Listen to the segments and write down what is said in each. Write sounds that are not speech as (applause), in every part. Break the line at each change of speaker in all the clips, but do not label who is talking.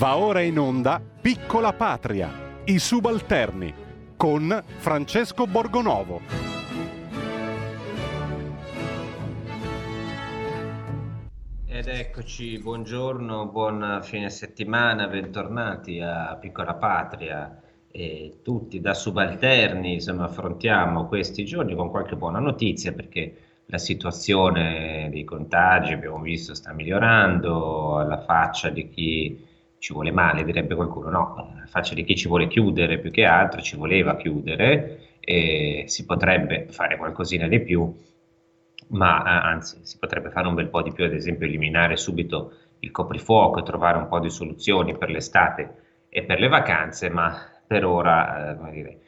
Va ora in onda Piccola Patria, i subalterni, con Francesco Borgonovo.
Ed eccoci, buongiorno, buon fine settimana, bentornati a Piccola Patria e tutti da subalterni, insomma, affrontiamo questi giorni con qualche buona notizia perché la situazione dei contagi, abbiamo visto, sta migliorando, alla faccia di chi ci vuole male, direbbe qualcuno, no, la faccia di chi ci vuole chiudere più che altro, ci voleva chiudere e si potrebbe fare qualcosina di più, ma eh, anzi si potrebbe fare un bel po' di più, ad esempio eliminare subito il coprifuoco e trovare un po' di soluzioni per l'estate e per le vacanze, ma per ora eh, dire,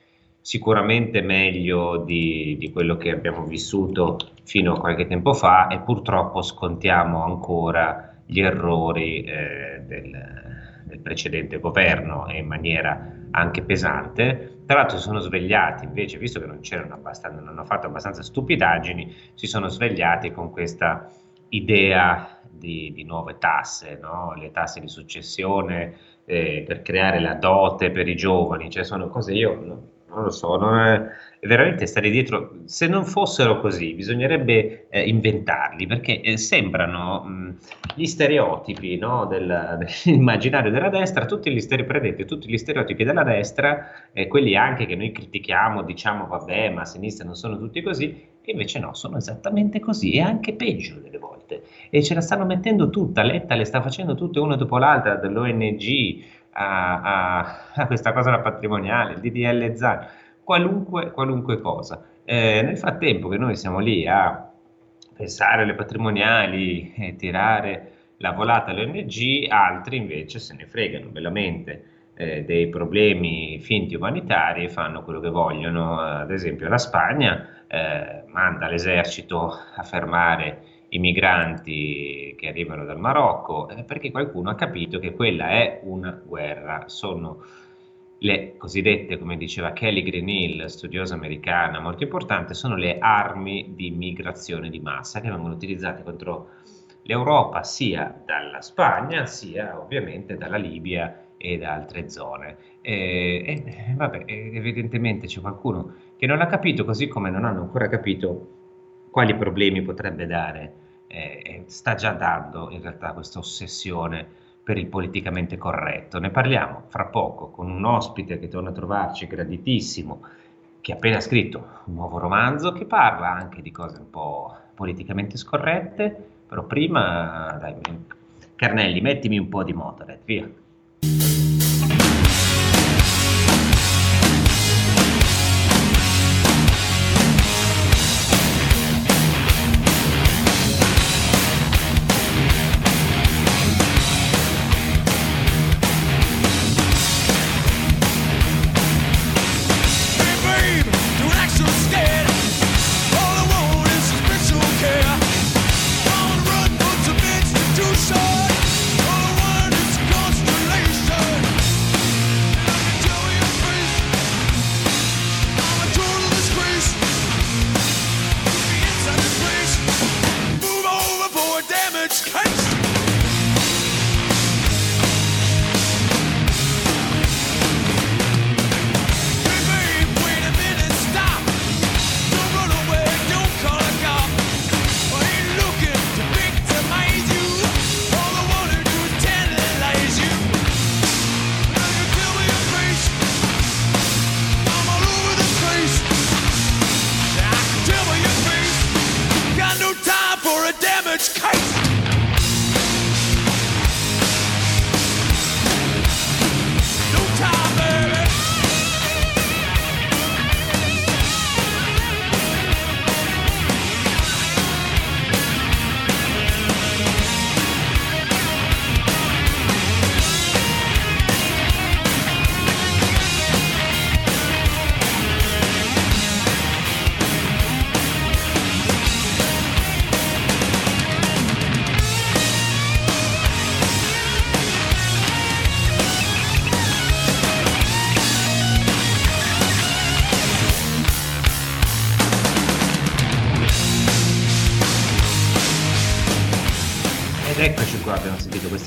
sicuramente meglio di, di, quello che abbiamo vissuto fino a qualche tempo fa e purtroppo scontiamo ancora gli errori eh, del, del precedente governo e in maniera anche pesante. Tra l'altro si sono svegliati invece, visto che non c'erano abbastanza, non hanno fatto abbastanza stupidaggini, si sono svegliati con questa idea di, di nuove tasse, no? le tasse di successione eh, per creare la dote per i giovani, cioè sono cose io non, non lo so, non è, veramente stare dietro, se non fossero così bisognerebbe eh, inventarli perché eh, sembrano mh, gli stereotipi no, del, dell'immaginario (laughs) della destra, tutti gli stereotipi, tutti gli stereotipi della destra, eh, quelli anche che noi critichiamo, diciamo vabbè ma a sinistra non sono tutti così, invece no, sono esattamente così e anche peggio delle volte. E ce la stanno mettendo tutta, Letta le sta facendo tutte una dopo l'altra, dall'ONG a, a, a questa cosa patrimoniale, il DDL ZAN qualunque, qualunque cosa. Eh, nel frattempo che noi siamo lì a pensare alle patrimoniali e tirare la volata alle ONG, altri invece se ne fregano bellamente eh, dei problemi finti umanitari e fanno quello che vogliono. Ad esempio la Spagna eh, manda l'esercito a fermare i migranti che arrivano dal Marocco eh, perché qualcuno ha capito che quella è una guerra. Sono le cosiddette, come diceva Kelly Greenhill, studiosa americana molto importante, sono le armi di migrazione di massa che vengono utilizzate contro l'Europa sia dalla Spagna sia ovviamente dalla Libia e da altre zone. E, e vabbè, evidentemente c'è qualcuno che non ha capito, così come non hanno ancora capito quali problemi potrebbe dare, eh, sta già dando in realtà questa ossessione per il politicamente corretto. Ne parliamo fra poco con un ospite che torna a trovarci, graditissimo, che ha appena scritto un nuovo romanzo che parla anche di cose un po' politicamente scorrette, però prima, dai, Carnelli, mettimi un po' di Motorhead, via.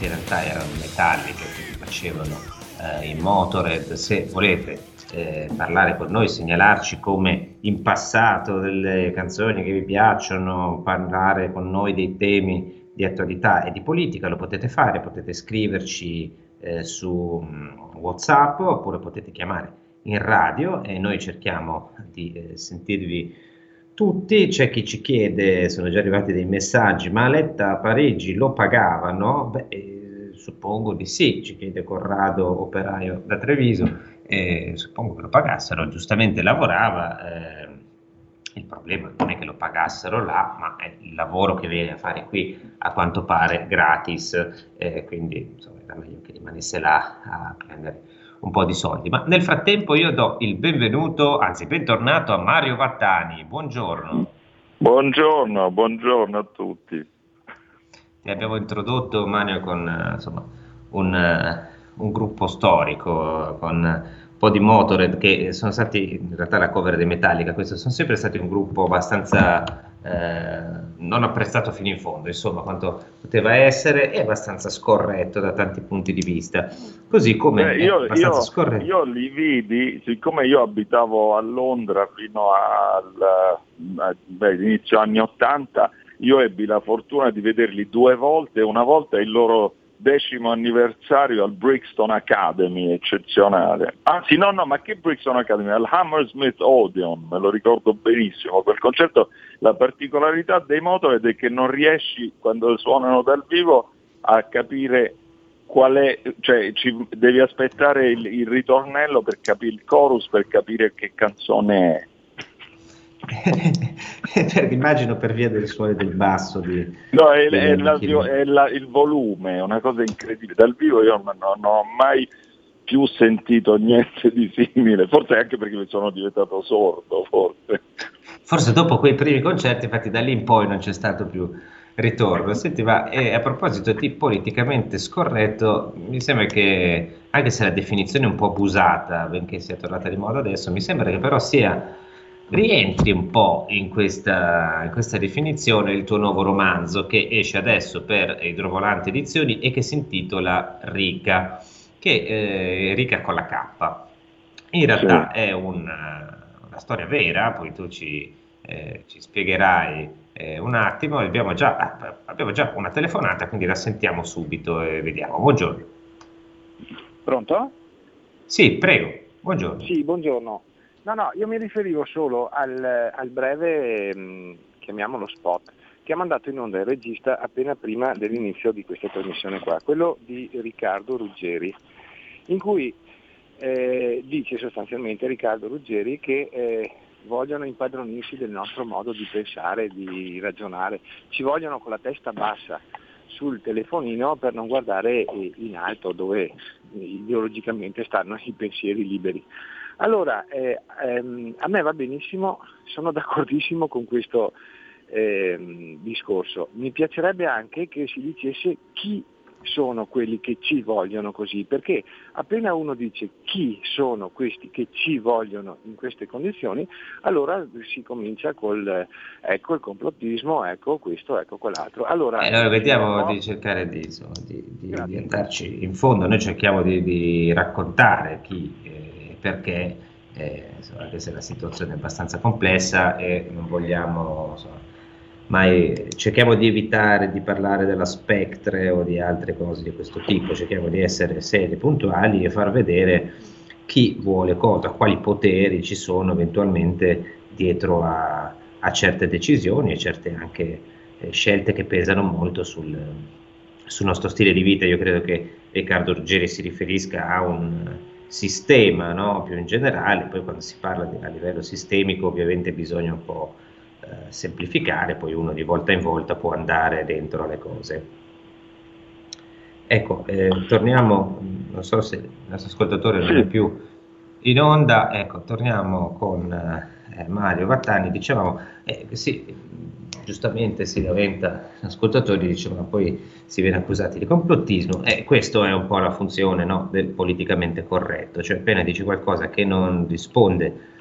In realtà erano metalliche che facevano eh, in Motored, se volete eh, parlare con noi, segnalarci come in passato delle canzoni che vi piacciono, parlare con noi dei temi di attualità e di politica, lo potete fare, potete scriverci eh, su mm, WhatsApp oppure potete chiamare in radio e noi cerchiamo di eh, sentirvi tutti. C'è chi ci chiede, sono già arrivati dei messaggi, ma Letta a Parigi lo pagavano? Beh, eh, suppongo di sì, ci chiede Corrado, operaio da Treviso, eh, suppongo che lo pagassero, giustamente lavorava. Eh, il problema non è che lo pagassero là, ma è il lavoro che viene a fare qui, a quanto pare gratis, eh, quindi insomma, era meglio che rimanesse là a prendere un po' di soldi. Ma nel frattempo io do il benvenuto, anzi bentornato a Mario Vattani. Buongiorno.
Buongiorno, buongiorno a tutti.
Ti abbiamo introdotto Mario con insomma, un, un gruppo storico, con un po' di Motorhead che sono stati in realtà la cover dei Metallica, questo sono sempre stati un gruppo abbastanza eh, non apprezzato fino in fondo, insomma, quanto poteva essere e abbastanza scorretto da tanti punti di vista. Così come
Beh, io, abbastanza io, scorretto. Io li vidi, siccome io abitavo a Londra fino all'inizio anni 80, io ebbi la fortuna di vederli due volte, una volta il loro decimo anniversario al Brixton Academy, eccezionale. Anzi, no, no, ma che Brixton Academy? Al Hammersmith Odeon, me lo ricordo benissimo. Quel concerto, la particolarità dei Motorhead è che non riesci, quando suonano dal vivo, a capire qual è, cioè ci, devi aspettare il, il ritornello per capire il chorus, per capire che canzone è (laughs)
immagino per via del suono del basso. Di,
no, è, è, la, è la, il volume, è una cosa incredibile. Dal vivo io non, non, ho mai più sentito niente di simile, forse anche perché mi sono diventato sordo, forse.
Forse dopo quei primi concerti, infatti da lì in poi non c'è stato più ritorno. Senti, ma eh, a proposito di politicamente scorretto, mi sembra che, anche se la definizione è un po' abusata, benché sia tornata di moda adesso, mi sembra che però sia rientri un po' in questa, in questa, definizione il tuo nuovo romanzo che esce adesso per Idrovolante Edizioni e che si intitola Rica, che eh, Rica con la K. In realtà sì. è un, una storia vera, poi tu ci, eh, ci spiegherai eh, un attimo, abbiamo già, abbiamo già una telefonata, quindi la sentiamo subito e vediamo. Buongiorno.
Pronto?
Sì, prego. Buongiorno.
Sì, buongiorno. No, no, io mi riferivo solo al, al breve, mm, chiamiamolo spot, che ha mandato in onda il regista appena prima dell'inizio di questa trasmissione qua, quello di Riccardo Ruggeri, in cui eh, dice sostanzialmente Riccardo Ruggeri che eh, vogliono impadronirsi del nostro modo di pensare, di ragionare, ci vogliono con la testa bassa sul telefonino per non guardare eh, in alto dove ideologicamente stanno i pensieri liberi. Allora, eh, ehm, a me va benissimo, sono d'accordissimo con questo ehm, discorso. Mi piacerebbe anche che si dicesse chi sono quelli che ci vogliono così, perché appena uno dice chi sono questi che ci vogliono in queste condizioni, allora si comincia col ecco il complottismo, ecco questo, ecco quell'altro.
Allora, eh, allora vediamo no? di cercare di, insomma, di, di, di, andarci in fondo, noi cerchiamo di, raccontare chi eh, perché eh, anche se la situazione è abbastanza complessa e non vogliamo insomma, mai cerchiamo di evitare di parlare della Spectre o di altre cose di questo tipo, cerchiamo di essere seri, puntuali e far vedere chi vuole cosa, quali poteri ci sono eventualmente dietro a, a certe decisioni e certe anche eh, scelte che pesano molto sul, sul nostro stile di vita. Io credo che Riccardo Ruggeri si riferisca a un sistema no? più in generale, poi quando si parla di, a livello sistemico ovviamente bisogna un po' eh, semplificare, poi uno di volta in volta può andare dentro le cose. Ecco, eh, torniamo, non so se il nostro ascoltatore non è più in onda, ecco, torniamo con eh, Mario Vattani, dicevamo, eh, sì, giustamente si lamenta ascoltatori, dicevano poi si viene accusati di complottismo e questa è un po' la funzione no, del politicamente corretto, cioè appena dici qualcosa che non risponde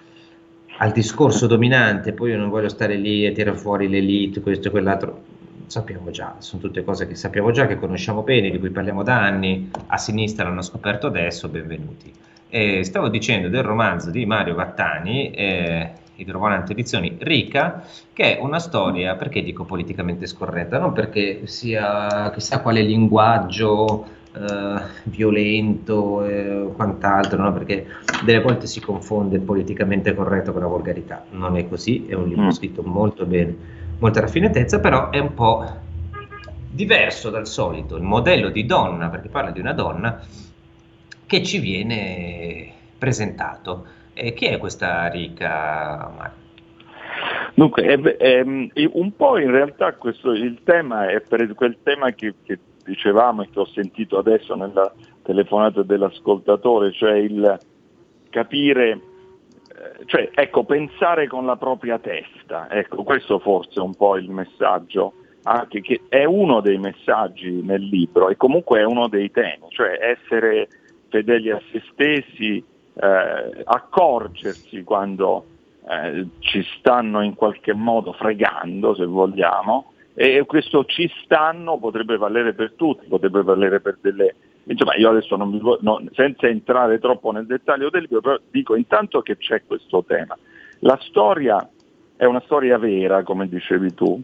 al discorso dominante, poi io non voglio stare lì e tirare fuori l'elite, questo e quell'altro, sappiamo già, sono tutte cose che sappiamo già, che conosciamo bene, di cui parliamo da anni, a sinistra l'hanno scoperto adesso, benvenuti. E stavo dicendo del romanzo di Mario Vattani, eh, Idrovolante Edizioni Rica, che è una storia, perché dico politicamente scorretta? Non perché sia chissà quale linguaggio eh, violento e quant'altro, no? perché delle volte si confonde il politicamente corretto con la volgarità. Non è così, è un libro mm. scritto molto bene, molta raffinatezza, però è un po' diverso dal solito. Il modello di donna, perché parla di una donna, che ci viene presentato. E chi è questa ricca Mario?
Dunque, è, è, un po' in realtà questo, il tema è per quel tema che, che dicevamo e che ho sentito adesso nella telefonata dell'ascoltatore, cioè il capire, eh, cioè ecco, pensare con la propria testa, ecco, questo forse è un po' il messaggio, anche che è uno dei messaggi nel libro e comunque è uno dei temi, cioè essere fedeli a se stessi, eh, accorgersi quando eh, ci stanno in qualche modo fregando, se vogliamo, e questo ci stanno potrebbe valere per tutti, potrebbe valere per delle... Insomma, io adesso non vi no, senza entrare troppo nel dettaglio del libro, però dico intanto che c'è questo tema. La storia è una storia vera, come dicevi tu,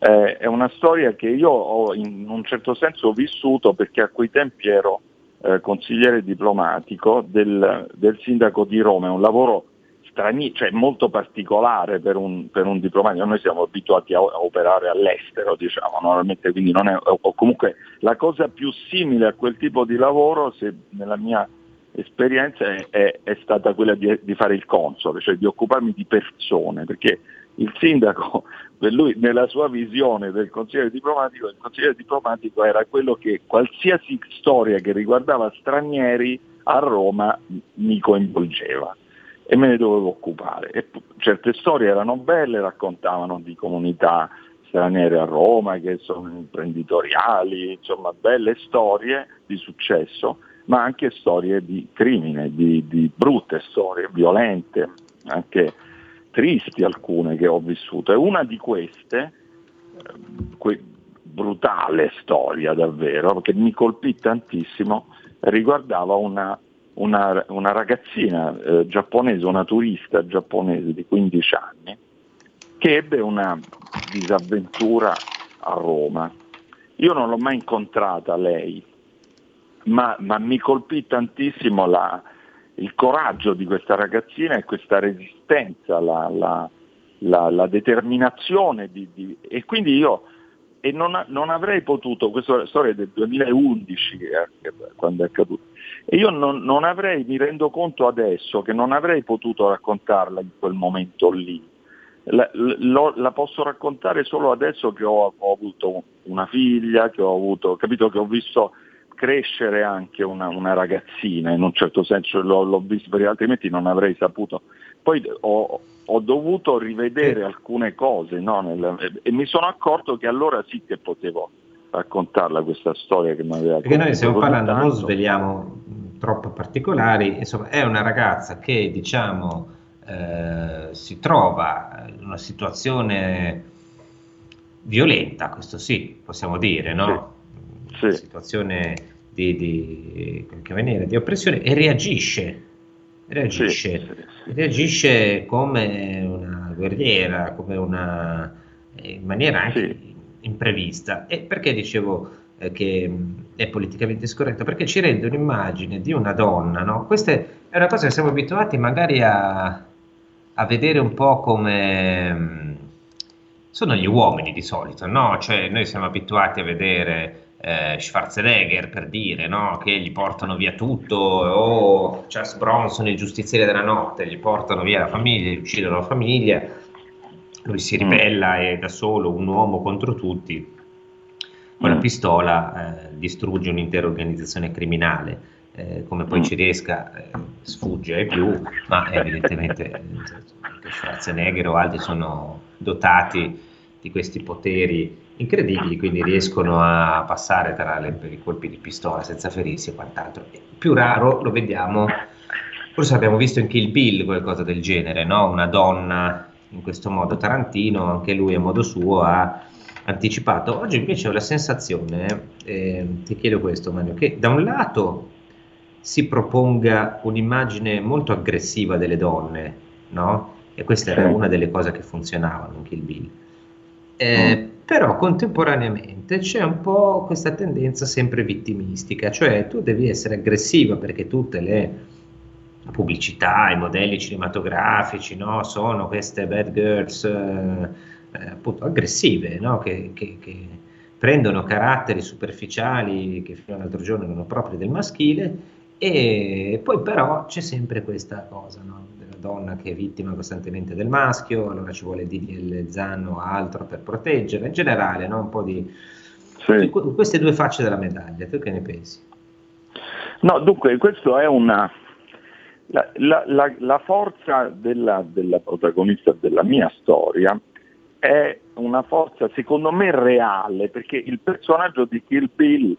eh, è una storia che io ho in un certo senso vissuto perché a quei tempi ero eh, consigliere diplomatico del, del sindaco di Roma, è un lavoro strani- cioè molto particolare per un, per un, diplomatico, noi siamo abituati a, a operare all'estero, diciamo, normalmente, quindi non è, o comunque la cosa più simile a quel tipo di lavoro, se nella mia esperienza, è, è, è stata quella di, di, fare il console, cioè di occuparmi di persone, perché il sindaco, lui, nella sua visione del consigliere diplomatico, il consigliere diplomatico era quello che qualsiasi storia che riguardava stranieri a Roma mi coinvolgeva e me ne dovevo occupare. E certe storie erano belle, raccontavano di comunità straniere a Roma che sono imprenditoriali, insomma belle storie di successo, ma anche storie di crimine, di, di brutte storie, violente, anche tristi alcune che ho vissuto. E una di queste, que- brutale storia davvero, che mi colpì tantissimo, riguardava una una, una ragazzina eh, giapponese, una turista giapponese di 15 anni, che ebbe una disavventura a Roma. Io non l'ho mai incontrata lei, ma, ma mi colpì tantissimo la, il coraggio di questa ragazzina e questa resistenza, la, la, la determinazione di, di, e quindi io e non, non, avrei potuto, questa è la storia del 2011 quando è accaduto, e io non, non, avrei, mi rendo conto adesso che non avrei potuto raccontarla in quel momento lì. La, lo, la posso raccontare solo adesso che ho, ho, avuto una figlia, che ho avuto, capito che ho visto crescere anche una, una ragazzina, in un certo senso l'ho, l'ho visto, perché altrimenti non avrei saputo. Poi ho, ho dovuto rivedere alcune cose no, nel, e mi sono accorto che allora sì che potevo raccontarla questa storia che mi aveva
Perché noi stiamo parlando, tanto. non sveliamo troppo particolari, insomma è una ragazza che diciamo eh, si trova in una situazione violenta, questo sì, possiamo dire, no? Sì. Una situazione di, di, di, oppressione e reagisce, reagisce, sì, sì, reagisce come una guerriera, come una, in maniera anche imprevista. E perché dicevo eh, che è politicamente scorretto? Perché ci rende un'immagine di una donna, no? Questa è una cosa che siamo abituati magari a, a vedere un po' come sono gli uomini di solito, no? Cioè noi siamo abituati a vedere eh, Schwarzenegger per dire no? che gli portano via tutto o Charles Bronson il giustiziere della notte gli portano via la famiglia, gli uccidono la famiglia lui si ribella, mm. è da solo un uomo contro tutti, con mm. la pistola eh, distrugge un'intera organizzazione criminale. Eh, come poi mm. ci riesca, eh, sfugge ai più, ma evidentemente eh, Schwarzenegger o altri sono dotati di questi poteri incredibili, quindi riescono a passare tra le, i colpi di pistola senza ferirsi e quant'altro. Più raro lo vediamo, forse abbiamo visto in Kill Bill qualcosa del genere, no? una donna in questo modo. Tarantino, anche lui a modo suo, ha, anticipato. Oggi invece ho la sensazione, eh, ti chiedo questo Mario, che da un lato si proponga un'immagine molto aggressiva delle donne, no? E questa era una delle cose che funzionavano in Kill Bill. Eh, mm. Però contemporaneamente c'è un po' questa tendenza sempre vittimistica, cioè tu devi essere aggressiva perché tutte le pubblicità, i modelli cinematografici no? sono queste bad girls eh, eh, appunto aggressive, no? che, che, che, prendono caratteri superficiali che fino all'altro giorno erano propri del maschile e poi però c'è sempre questa cosa no? Donna che è vittima costantemente del maschio, allora ci vuole DDL Zan o altro per proteggerla, in generale un po' di, sì. queste due facce della medaglia, tu che ne pensi?
No, dunque, questo è una, la, la, la, la forza della, della, protagonista della mia storia è una forza secondo me reale, perché il personaggio di Kill Bill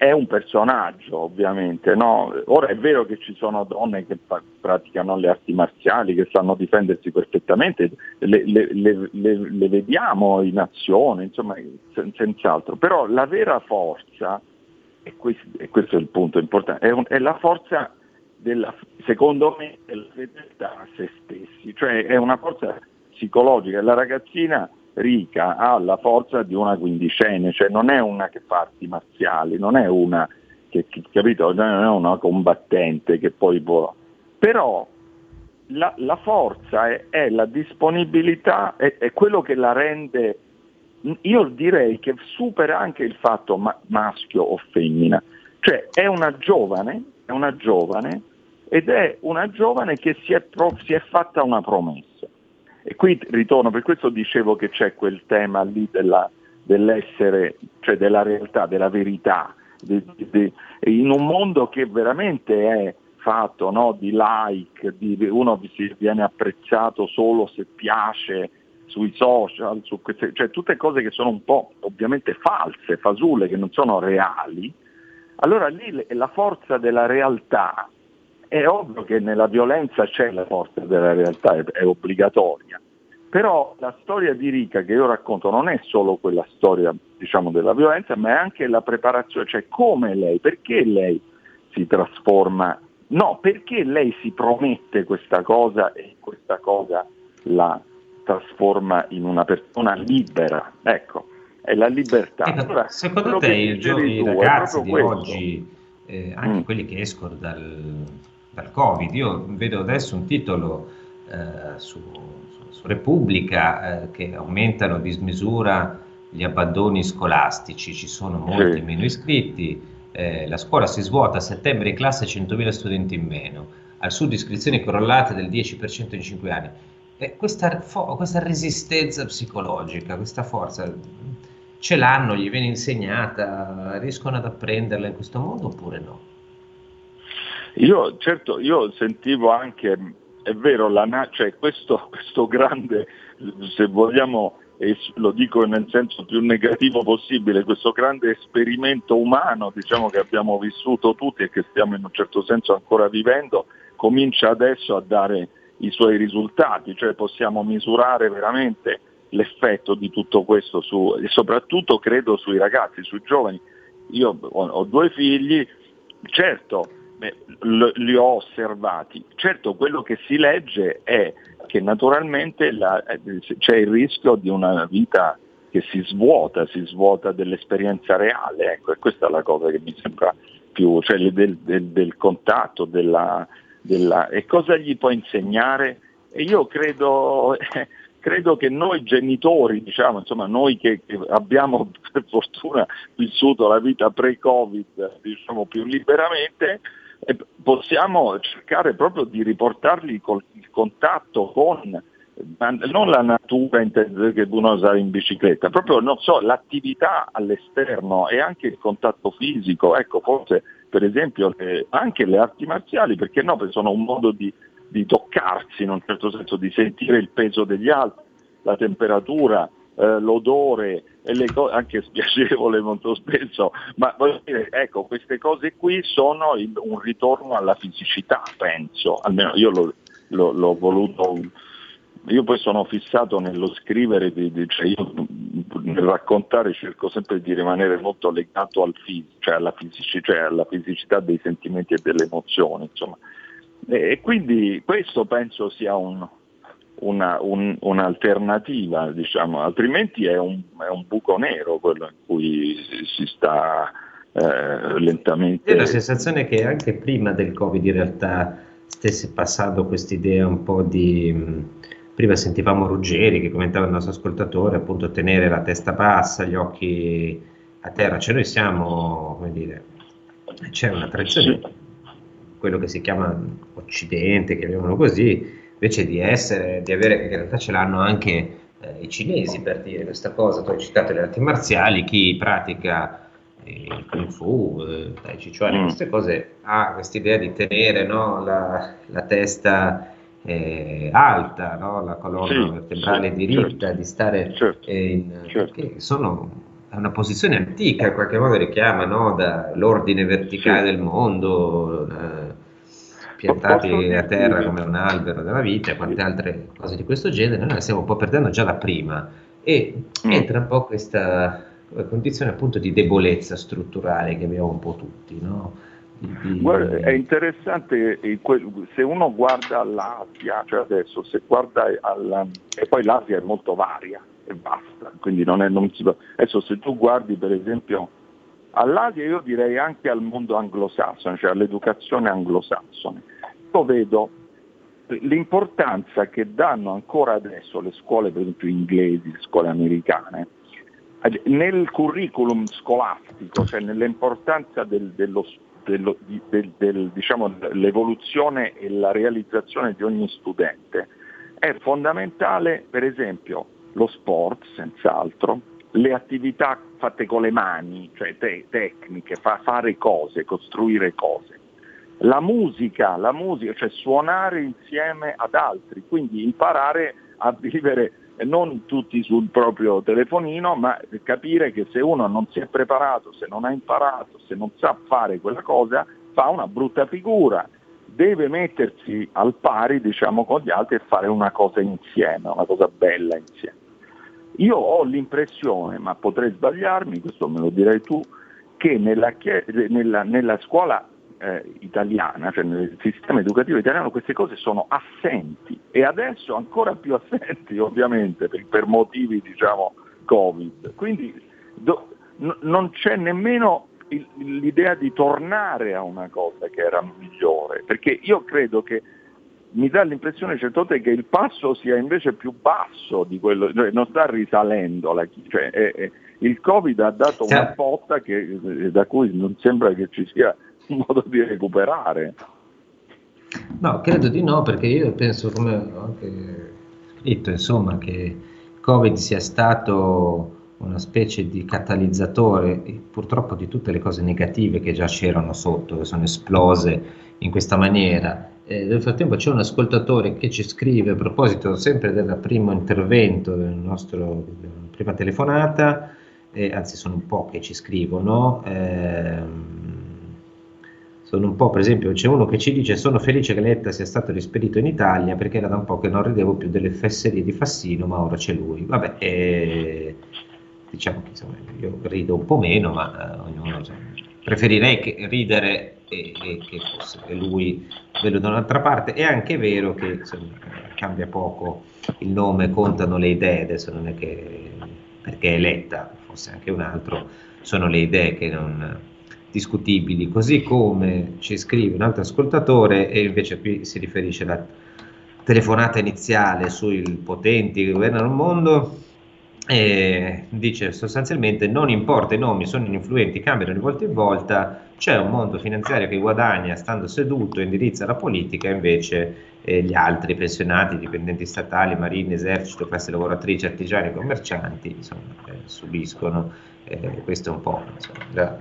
è un personaggio ovviamente, no? ora è vero che ci sono donne che praticano le arti marziali, che sanno difendersi perfettamente, le, le, le, le vediamo in azione, insomma, senz'altro, però la vera forza, e questo, e questo è il punto importante, è, un, è la forza della, secondo me, della fedeltà a se stessi, cioè è una forza psicologica. La ragazzina ricca ha la forza di una quindicenne, cioè non è una che fa arti marziali, non è una che, che capito, non è una combattente che poi può. Però la, la forza è, è, la disponibilità, è, è, quello che la rende, io direi che supera anche il fatto ma, maschio o femmina, cioè è una giovane, è una giovane ed è una giovane che si è, pro, si è fatta una promessa. E qui ritorno, per questo dicevo che c'è quel tema lì della, dell'essere, cioè della realtà, della verità, di, di, in un mondo che veramente è fatto no, di like, di, uno si viene apprezzato solo se piace sui social, su queste, cioè tutte cose che sono un po' ovviamente false, fasulle, che non sono reali, allora lì la forza della realtà è ovvio che nella violenza c'è la forza della realtà, è, è obbligatoria, però la storia di Rica che io racconto non è solo quella storia diciamo, della violenza, ma è anche la preparazione, cioè come lei, perché lei si trasforma, no, perché lei si promette questa cosa e questa cosa la trasforma in una persona libera. Ecco, è la libertà.
Ecco, allora, secondo te i giovani ragazzi di questo. oggi, eh, anche mm. quelli che escono dal, dal Covid. Io vedo adesso un titolo eh, su, su, Repubblica eh, che aumentano a dismisura gli abbandoni scolastici, ci sono molti sì. meno iscritti, eh, la scuola si svuota a settembre in classe 100.000 studenti in meno, al sud iscrizioni crollate del 10% in 5 anni. Questa, questa resistenza psicologica, questa forza, ce l'hanno, gli viene insegnata, riescono ad apprenderla in questo modo oppure no?
Io certo, io sentivo anche, è vero, la, cioè questo, (laughs) questo grande, se vogliamo, lo dico nel senso più negativo possibile, questo grande esperimento umano diciamo, che abbiamo vissuto tutti e che stiamo in un certo senso ancora vivendo, comincia adesso a dare i suoi risultati, cioè possiamo misurare veramente l'effetto di tutto questo su, e soprattutto credo sui ragazzi, sui giovani. Io ho due figli, certo Beh, li ho osservati. Certo, quello che si legge è che naturalmente la, eh, c'è il rischio di una vita che si svuota, si svuota dell'esperienza reale, ecco, e questa è la cosa che mi sembra più, cioè del, del, del contatto, della, della, e cosa gli può insegnare? E io credo, (laughs) credo che noi genitori, diciamo, insomma, noi che, che, abbiamo per fortuna vissuto la vita pre-Covid diciamo, più liberamente, e possiamo cercare proprio di riportargli col, il contatto con non la natura che uno sa in bicicletta, proprio so, l'attività all'esterno e anche il contatto fisico, ecco forse per esempio le, anche le arti marziali, perché no? Sono un modo di, di toccarsi in un certo senso, di sentire il peso degli altri, la temperatura, eh, l'odore, cose, anche spiacevole (laughs) molto spesso, ma voglio dire, ecco, queste cose qui sono il, un ritorno alla fisicità, penso, almeno io lo, lo, l'ho voluto io poi sono fissato nello scrivere, di, di, cioè io nel raccontare cerco sempre di rimanere molto legato al fisico, cioè alla, fisici, cioè alla fisicità dei sentimenti e delle emozioni. Insomma. E, e quindi questo penso sia un, una, un, un'alternativa, diciamo. altrimenti è un, è un, buco nero quello in cui si, si sta eh, lentamente.
La sensazione che anche prima del Covid in realtà stesse passando quest'idea un po' di prima sentivamo Ruggeri che commentava il nostro ascoltatore, appunto tenere la testa bassa, gli occhi a terra, cioè noi siamo, come dire, c'è una tradizione, quello che si chiama Occidente, chiamiamolo così, invece di essere, di avere, che in realtà ce l'hanno anche eh, i cinesi per dire questa cosa, tu hai citato le arti marziali, chi pratica eh, il kung fu, eh, Tai Chi Chuan, mm. queste cose, ha questa idea di tenere no, la, la testa eh, alta, no? la colonna sì, vertebrale sì, diritta, certo, di stare certo, in, certo. che sono è una posizione antica, in qualche modo richiama no? dall'ordine verticale sì. del mondo, eh, piantati a terra come un albero della vita e quante altre cose di questo genere, noi la stiamo un po' perdendo già da prima e mm. entra un po' questa condizione appunto di debolezza strutturale che abbiamo un po' tutti, no?
Guarda, è interessante se uno guarda l'Asia, cioè adesso se guarda alla, e poi l'Asia è molto varia e basta, quindi non è, non si, adesso se tu guardi per esempio all'Asia io direi anche al mondo anglosassone, cioè all'educazione anglosassone, io vedo l'importanza che danno ancora adesso le scuole per esempio inglesi, le scuole americane, nel curriculum scolastico, cioè nell'importanza del, dello dello, del, del, diciamo, l'evoluzione e la realizzazione di ogni studente. È fondamentale per esempio lo sport, senz'altro, le attività fatte con le mani, cioè te, tecniche, fa, fare cose, costruire cose. La musica, la musica, cioè suonare insieme ad altri, quindi imparare a vivere non tutti sul proprio telefonino, ma capire che se uno non si è preparato, se non ha imparato, se non sa fare quella cosa, fa una brutta figura. Deve mettersi al pari diciamo, con gli altri e fare una cosa insieme, una cosa bella insieme. Io ho l'impressione, ma potrei sbagliarmi, questo me lo direi tu, che nella, nella, nella scuola eh, italiana, cioè nel sistema educativo italiano queste cose sono assenti e adesso ancora più assenti (laughs) ovviamente per, per motivi diciamo Covid. Quindi do, n- non c'è nemmeno il, l'idea di tornare a una cosa che era migliore, perché io credo che mi dà l'impressione certe volte che il passo sia invece più basso di quello, cioè non sta risalendo, la, cioè, è, è, il Covid ha dato una botta che, da cui non sembra che ci sia un modo di recuperare.
No, credo di no, perché io penso, come ho anche scritto, insomma, che Covid sia stato una specie di catalizzatore, purtroppo di tutte le cose negative che già c'erano sotto, che sono esplose in questa maniera. Eh, nel frattempo c'è un ascoltatore che ci scrive a proposito sempre del primo intervento, del nostro, della prima telefonata, eh, anzi sono un po' che ci scrivono. Eh, sono un po', per esempio, c'è uno che ci dice sono felice che Letta sia stato rispedito in Italia perché era da un po' che non ridevo più delle fesserie di Fassino, ma ora c'è lui. Vabbè, eh, diciamo che insomma, io rido un po' meno, ma eh, ognuno cioè, preferirei che ridere e, e, che fosse lui quello da un'altra parte. È anche vero che insomma, cambia poco il nome, contano le idee, adesso non è che perché è Letta, forse anche un altro, sono le idee che non discutibili, così come ci scrive un altro ascoltatore e invece qui si riferisce alla telefonata iniziale sui potenti che governano il mondo e dice sostanzialmente non importa i nomi, sono influenti, cambiano di volta in volta, c'è un mondo finanziario che guadagna stando seduto, indirizza la politica, invece eh, gli altri pensionati, dipendenti statali, marine, esercito, classe lavoratrici, artigiani, commercianti, insomma, eh, subiscono, eh, questo è un po' insomma,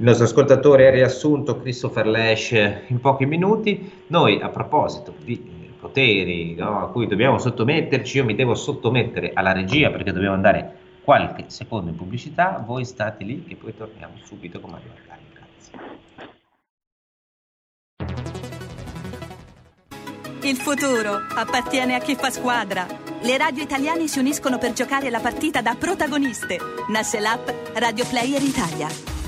il nostro ascoltatore ha riassunto Christopher Lash in pochi minuti. Noi, a proposito di poteri no, a cui dobbiamo sottometterci, io mi devo sottomettere alla regia perché dobbiamo andare qualche secondo in pubblicità. Voi state lì e poi torniamo subito con Mario Arcani. Grazie.
Il futuro appartiene a chi fa squadra. Le radio italiane si uniscono per giocare la partita da protagoniste. Nasce l'app Radio Player Italia.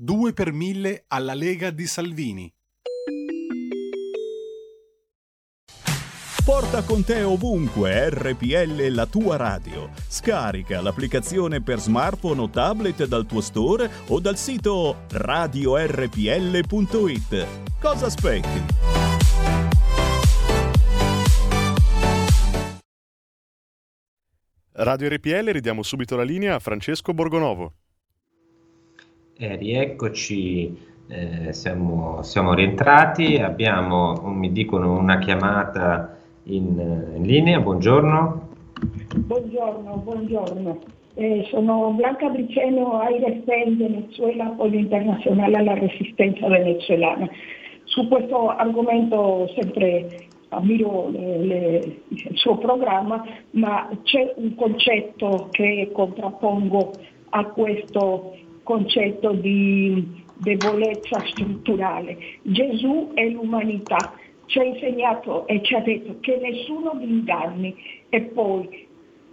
2 per 1000 alla Lega di Salvini.
Porta con te ovunque RPL la tua radio. Scarica l'applicazione per smartphone o tablet dal tuo store o dal sito radiorpl.it. Cosa aspetti?
Radio RPL ridiamo subito la linea a Francesco Borgonovo.
Eh, rieccoci, eh, siamo, siamo, rientrati, abbiamo, mi dicono, una chiamata in, in linea, buongiorno.
Buongiorno, buongiorno. Eh, sono Blanca Briceno, Aires Venezuela, Appoggio Internazionale alla Resistenza Venezuelana. Su questo argomento sempre ammiro le, le, il suo programma, ma c'è un concetto che contrappongo a questo concetto di debolezza strutturale. Gesù è l'umanità, ci ha insegnato e ci ha detto che nessuno vi inganni e poi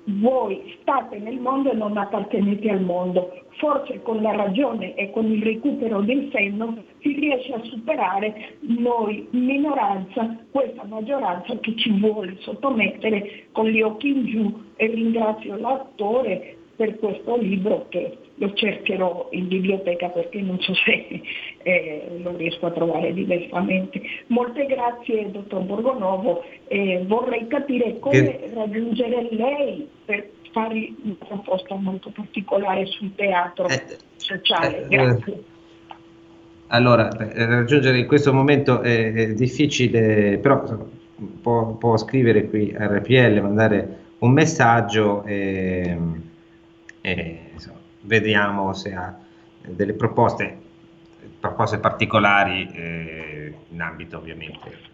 voi state nel mondo e non appartenete al mondo. Forse con la ragione e con il recupero del senno si riesce a superare noi minoranza, questa maggioranza che ci vuole sottomettere con gli occhi in giù e ringrazio l'attore per questo libro che lo cercherò in biblioteca perché non so se eh, lo riesco a trovare diversamente. Molte grazie dottor Borgonovo, eh, vorrei capire come che... raggiungere lei per fare una proposta molto particolare sul teatro eh, sociale. Eh, grazie.
Allora, raggiungere in questo momento è, è difficile, però può, può, scrivere qui a RPL, mandare un messaggio. E, e insomma, vediamo se ha delle proposte, proposte particolari eh, in ambito ovviamente.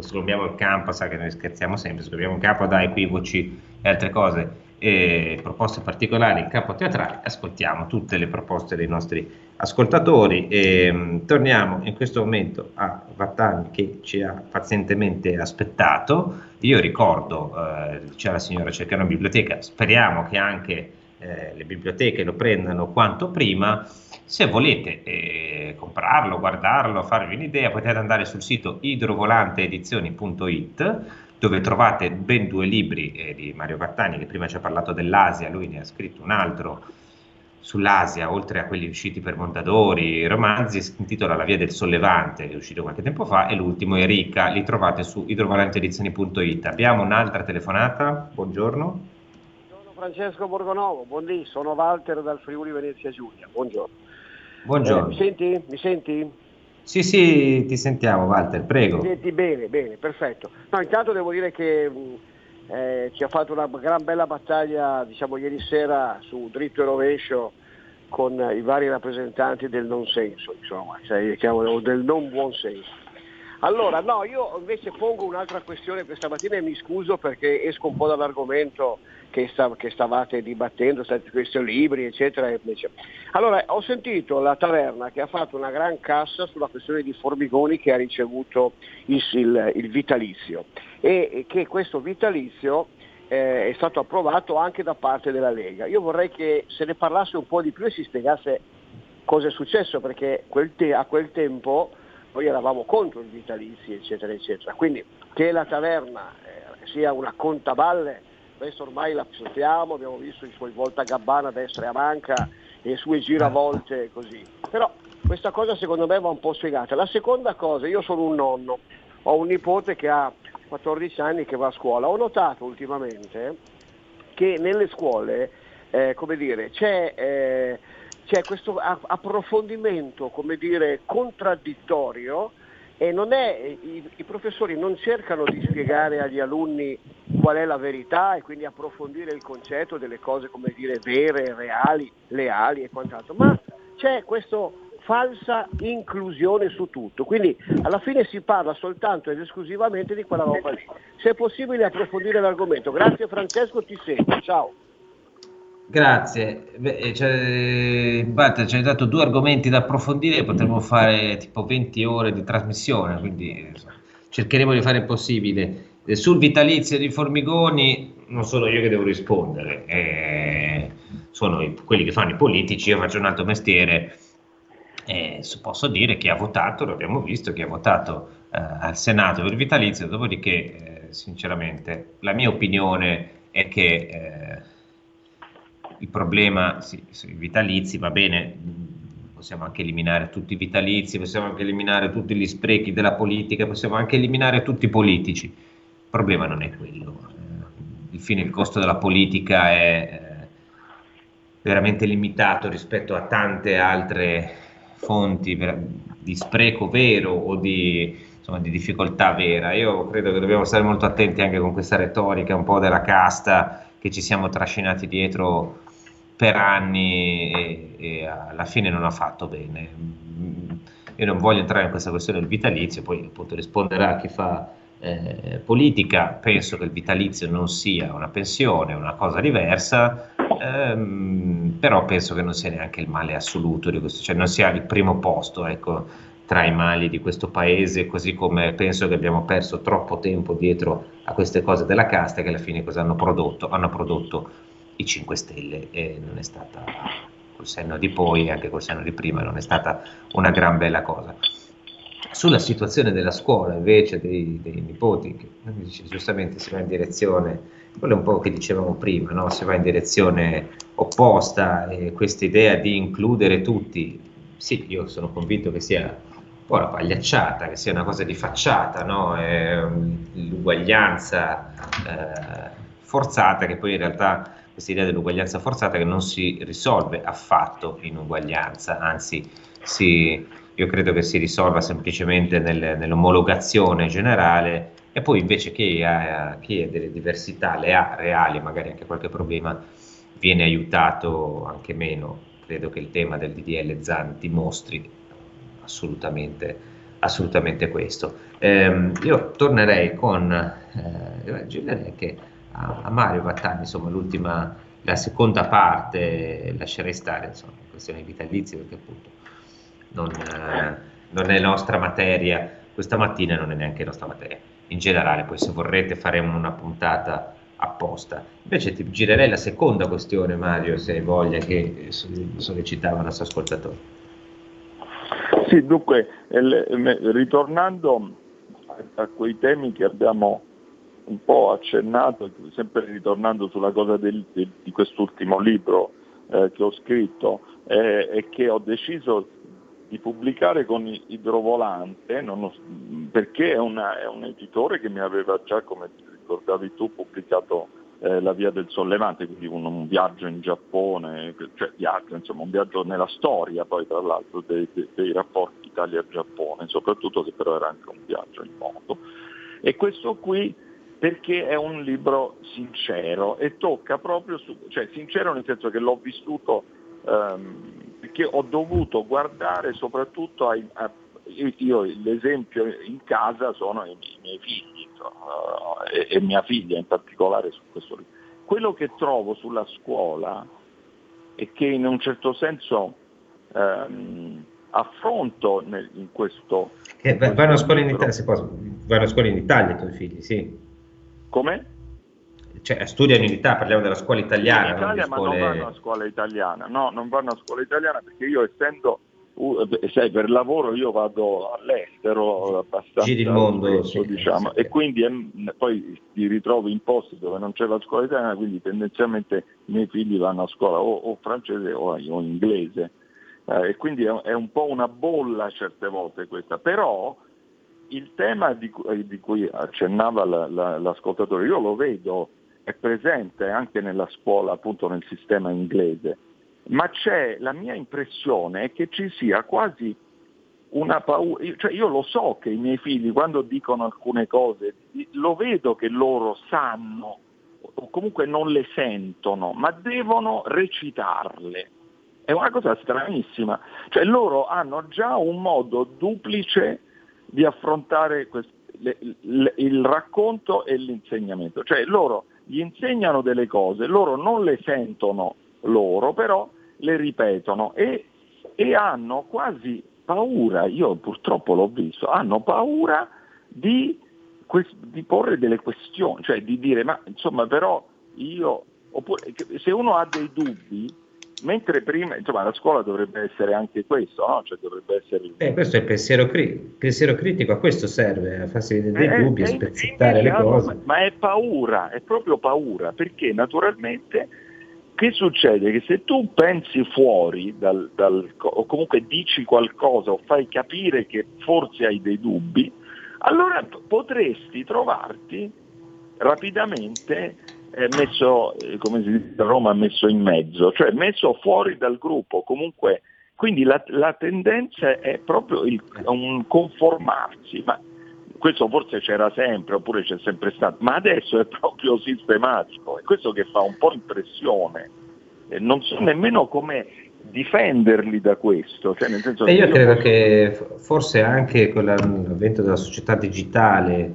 Sgombiamo il campo, sa che noi scherziamo sempre, sgombiamo il campo da equivoci e altre cose, e proposte particolari in campo teatrale, ascoltiamo tutte le proposte dei nostri ascoltatori. E mh, torniamo in questo momento a Vattani che ci ha pazientemente aspettato. Io ricordo, eh, c'è la signora cercare una biblioteca, speriamo che anche eh, le biblioteche lo prendano quanto prima. Se volete eh, comprarlo, guardarlo, farvi un'idea, potete andare sul sito idrovolanteedizioni.it dove trovate ben due libri eh, di Mario Vattani che prima ci ha parlato dell'Asia, lui ne ha scritto un altro sull'Asia, oltre a quelli usciti per Mondadori, romanzi, intitola La via del sollevante, è uscito qualche tempo fa, e l'ultimo è Rica, li trovate su idrovolanteedizioni.it. Abbiamo un'altra telefonata, buongiorno.
Francesco Borgonovo, buondì, sono Walter dal Friuli Venezia Giulia, buongiorno.
Buongiorno.
Eh, mi senti? Mi senti?
Sì, sì, ti sentiamo Walter, prego.
Mi senti bene, bene, perfetto. No, intanto devo dire che eh, ci ha fatto una gran bella battaglia, diciamo, ieri sera su dritto e rovescio con i vari rappresentanti del non senso, insomma, cioè, del non buon senso. Allora, no, io invece pongo un'altra questione questa mattina e mi scuso perché esco un po' dall'argomento che, stav- che stavate dibattendo, questi libri, eccetera. Allora, ho sentito la taverna che ha fatto una gran cassa sulla questione di Formigoni che ha ricevuto il, il, il vitalizio e che questo vitalizio eh, è stato approvato anche da parte della Lega. Io vorrei che se ne parlasse un po' di più e si spiegasse cosa è successo perché quel te- a quel tempo noi eravamo contro i vitalizi eccetera eccetera, quindi che la taverna eh, sia una contaballe, questo ormai la sappiamo, abbiamo visto i suoi volta gabbana a destra e a manca e le sue giravolte così, però questa cosa secondo me va un po' spiegata. La seconda cosa, io sono un nonno, ho un nipote che ha 14 anni che va a scuola, ho notato ultimamente che nelle scuole eh, come dire, c'è, eh, c'è, questo approfondimento come dire, contraddittorio e è, i, i, professori non cercano di spiegare agli alunni qual è la verità e quindi approfondire il concetto delle cose come dire vere, reali, leali e quant'altro, ma c'è questa falsa inclusione su tutto, quindi alla fine si parla soltanto ed esclusivamente di quella roba lì. Se è possibile approfondire l'argomento. Grazie Francesco, ti seguo, ciao.
Grazie, Beh, cioè, Walter ci hai dato due argomenti da approfondire, potremmo fare tipo 20 ore di trasmissione, quindi cercheremo di fare il possibile. Eh, sul vitalizio di Formigoni non sono io che devo rispondere, eh, sono i, quelli che fanno i politici, io faccio un altro mestiere, eh, posso dire che ha votato, lo abbiamo visto, che ha votato eh, al Senato per il vitalizio, dopodiché eh, sinceramente la mia opinione è che eh, il problema, sì, i vitalizi, va bene, possiamo anche eliminare tutti i vitalizi, possiamo anche eliminare tutti gli sprechi della politica, possiamo anche eliminare tutti i politici. Il problema non è quello. Eh, fine il costo della politica è eh, veramente limitato rispetto a tante altre fonti di spreco vero o di, insomma, di difficoltà vera. Io credo che dobbiamo stare molto attenti anche con questa retorica un po' della casta che ci siamo trascinati dietro per anni e, e, alla fine non ha fatto bene. Io non voglio entrare in questa questione del vitalizio, poi appunto risponderà chi fa eh, politica, penso che il vitalizio non sia una pensione, una cosa diversa, ehm, però penso che non sia neanche il male assoluto di questo, cioè non sia il primo posto ecco, tra i mali di questo paese, così come penso che abbiamo perso troppo tempo dietro a queste cose della casta che alla fine cosa hanno prodotto? Hanno prodotto i 5 Stelle e non è stata col senno di poi e anche col senno di prima non è stata una gran bella cosa. Sulla situazione della scuola invece dei, dei nipoti, che dice, giustamente si va in direzione, quello è un po' che dicevamo prima, no? si va in direzione opposta e questa idea di includere tutti, sì, io sono convinto che sia un po' la pagliacciata, che sia una cosa di facciata, no? l'uguaglianza eh, forzata che poi in realtà questa idea dell'uguaglianza forzata che non si risolve affatto in uguaglianza, anzi si, io credo che si risolva semplicemente nel, nell'omologazione generale e poi invece chi ha, chi ha delle diversità le ha reali, magari anche qualche problema, viene aiutato anche meno. Credo che il tema del DDL ZAN dimostri assolutamente, assolutamente questo. Eh, io tornerei con, eh, a, a Mario Vattani, insomma, l'ultima, la seconda parte lascerei stare, insomma, questione vitalizia, perché appunto non, eh, non, è nostra materia, questa mattina non è neanche nostra materia. In generale, poi se vorrete faremo una puntata apposta. Invece ti girerei la seconda questione, Mario, se hai voglia, che sollecitava il nostro ascoltatore.
Sì, dunque, ritornando a quei temi che abbiamo un po' accennato, sempre ritornando sulla cosa del, del, di quest'ultimo libro eh, che ho scritto eh, e che ho deciso di pubblicare con Idrovolante, ho, perché è, una, è, un editore che mi aveva già, come ricordavi tu, pubblicato eh, La Via del Sollevante, quindi un, un, viaggio in Giappone, cioè viaggio, insomma un viaggio nella storia poi tra l'altro dei, dei, dei rapporti Italia-Giappone, soprattutto che però era anche un viaggio in moto. E questo qui perché è un libro sincero e tocca proprio su, cioè sincero nel senso che l'ho vissuto, ehm, perché ho dovuto guardare soprattutto ai, a, io l'esempio in casa sono i, i miei figli insomma, e, e, mia figlia in particolare su questo libro. Quello che trovo sulla scuola e che in un certo senso ehm, affronto nel, in questo...
Che vanno a scuola in Italia, vanno a scuola in Italia i tuoi figli, sì.
Come?
cioè, studiano in Italia, parliamo della scuola italiana.
In Italia,
non scuole...
ma non vanno a scuola italiana, no, non vanno a scuola italiana perché io essendo sai, per lavoro io vado all'estero abbastanza
Giri il mondo,
spesso, sì, diciamo, sì. e quindi è, poi ti ritrovi in posti dove non c'è la scuola italiana, quindi tendenzialmente i miei figli vanno a scuola o, o francese o, o inglese. Eh, e quindi è, è, un po' una bolla certe volte questa, però il tema di, di cui accennava la, la, l'ascoltatore, io lo vedo, è presente anche nella scuola, appunto nel sistema inglese ma c'è la mia impressione è che ci sia quasi una paura, cioè io lo so che i miei figli quando dicono alcune cose, lo vedo che loro sanno o comunque non le sentono, ma devono recitarle. È una cosa stranissima, cioè loro hanno già un modo duplice di affrontare questo, le, le, il racconto e l'insegnamento, cioè loro gli insegnano delle cose, loro non le sentono loro, però le ripetono e, e hanno quasi paura, io purtroppo l'ho visto, hanno paura di, di, porre delle questioni, cioè di dire ma insomma però io, oppure se uno ha dei dubbi, mentre prima, insomma la scuola dovrebbe essere anche questo, no? Cioè dovrebbe essere...
Eh, questo è il pensiero, cri- pensiero, critico, a questo serve, a farsi dei eh, dubbi, a spezzettare le cose.
Ma è paura, è proprio paura, perché naturalmente che succede? Che se tu pensi fuori dal, dal, o comunque dici qualcosa o fai capire che forse hai dei dubbi, allora potresti trovarti rapidamente eh, messo, eh, come si dice a Roma, messo in mezzo, cioè messo fuori dal gruppo. Comunque, quindi la, la tendenza è proprio il, un conformarsi, ma questo forse c'era sempre oppure c'è sempre stato, ma adesso è proprio sistematico, è questo che fa un po' impressione. Non so nemmeno come difenderli da questo. Cioè, nel senso
e io, io credo posso... che forse anche con l'avvento della società digitale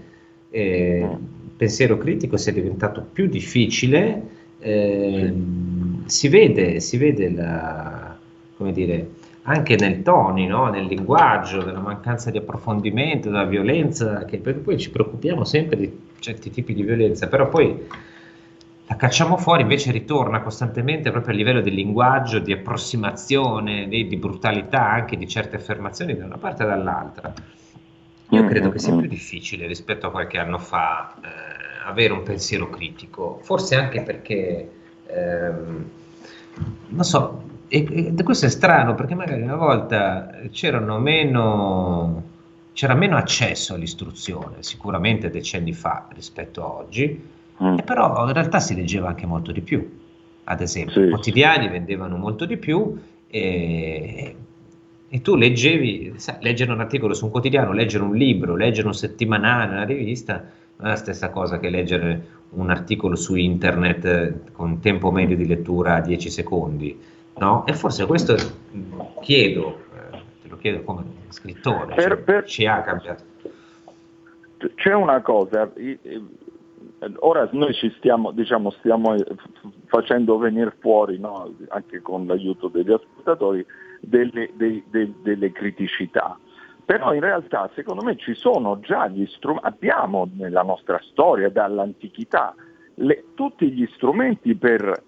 eh, mm. Pensiero critico sia diventato più difficile, eh, sì. si vede, si vede la, come dire, anche nel toni, no? nel linguaggio, della mancanza di approfondimento, della violenza, che poi ci preoccupiamo sempre di certi tipi di violenza, però poi la cacciamo fuori, invece ritorna costantemente proprio a livello di linguaggio, di approssimazione, di, di brutalità anche di certe affermazioni da una parte e dall'altra. Io mm, credo che sia mm, più mm. difficile rispetto a qualche anno fa eh, avere un pensiero critico, forse anche perché, ehm, non so, e, e questo è strano perché magari una volta c'erano meno, c'era meno accesso all'istruzione, sicuramente decenni fa rispetto a oggi, mm. però in realtà si leggeva anche molto di più. Ad esempio, sì. i quotidiani vendevano molto di più e, e tu leggevi, sai, leggere un articolo su un quotidiano, leggere un libro, leggere un settimanale, una rivista, non è la stessa cosa che leggere un articolo su internet con tempo medio di lettura a 10 secondi no? E forse questo chiedo, eh, te lo chiedo come scrittore, per, cioè, per, ci ha cambiato.
C'è una cosa, ora noi ci stiamo, diciamo, stiamo facendo venire fuori, no? anche con l'aiuto degli ascoltatori, delle, dei, dei, delle criticità. Però in realtà secondo me ci sono già gli strumenti, abbiamo nella nostra storia dall'antichità le, tutti gli strumenti per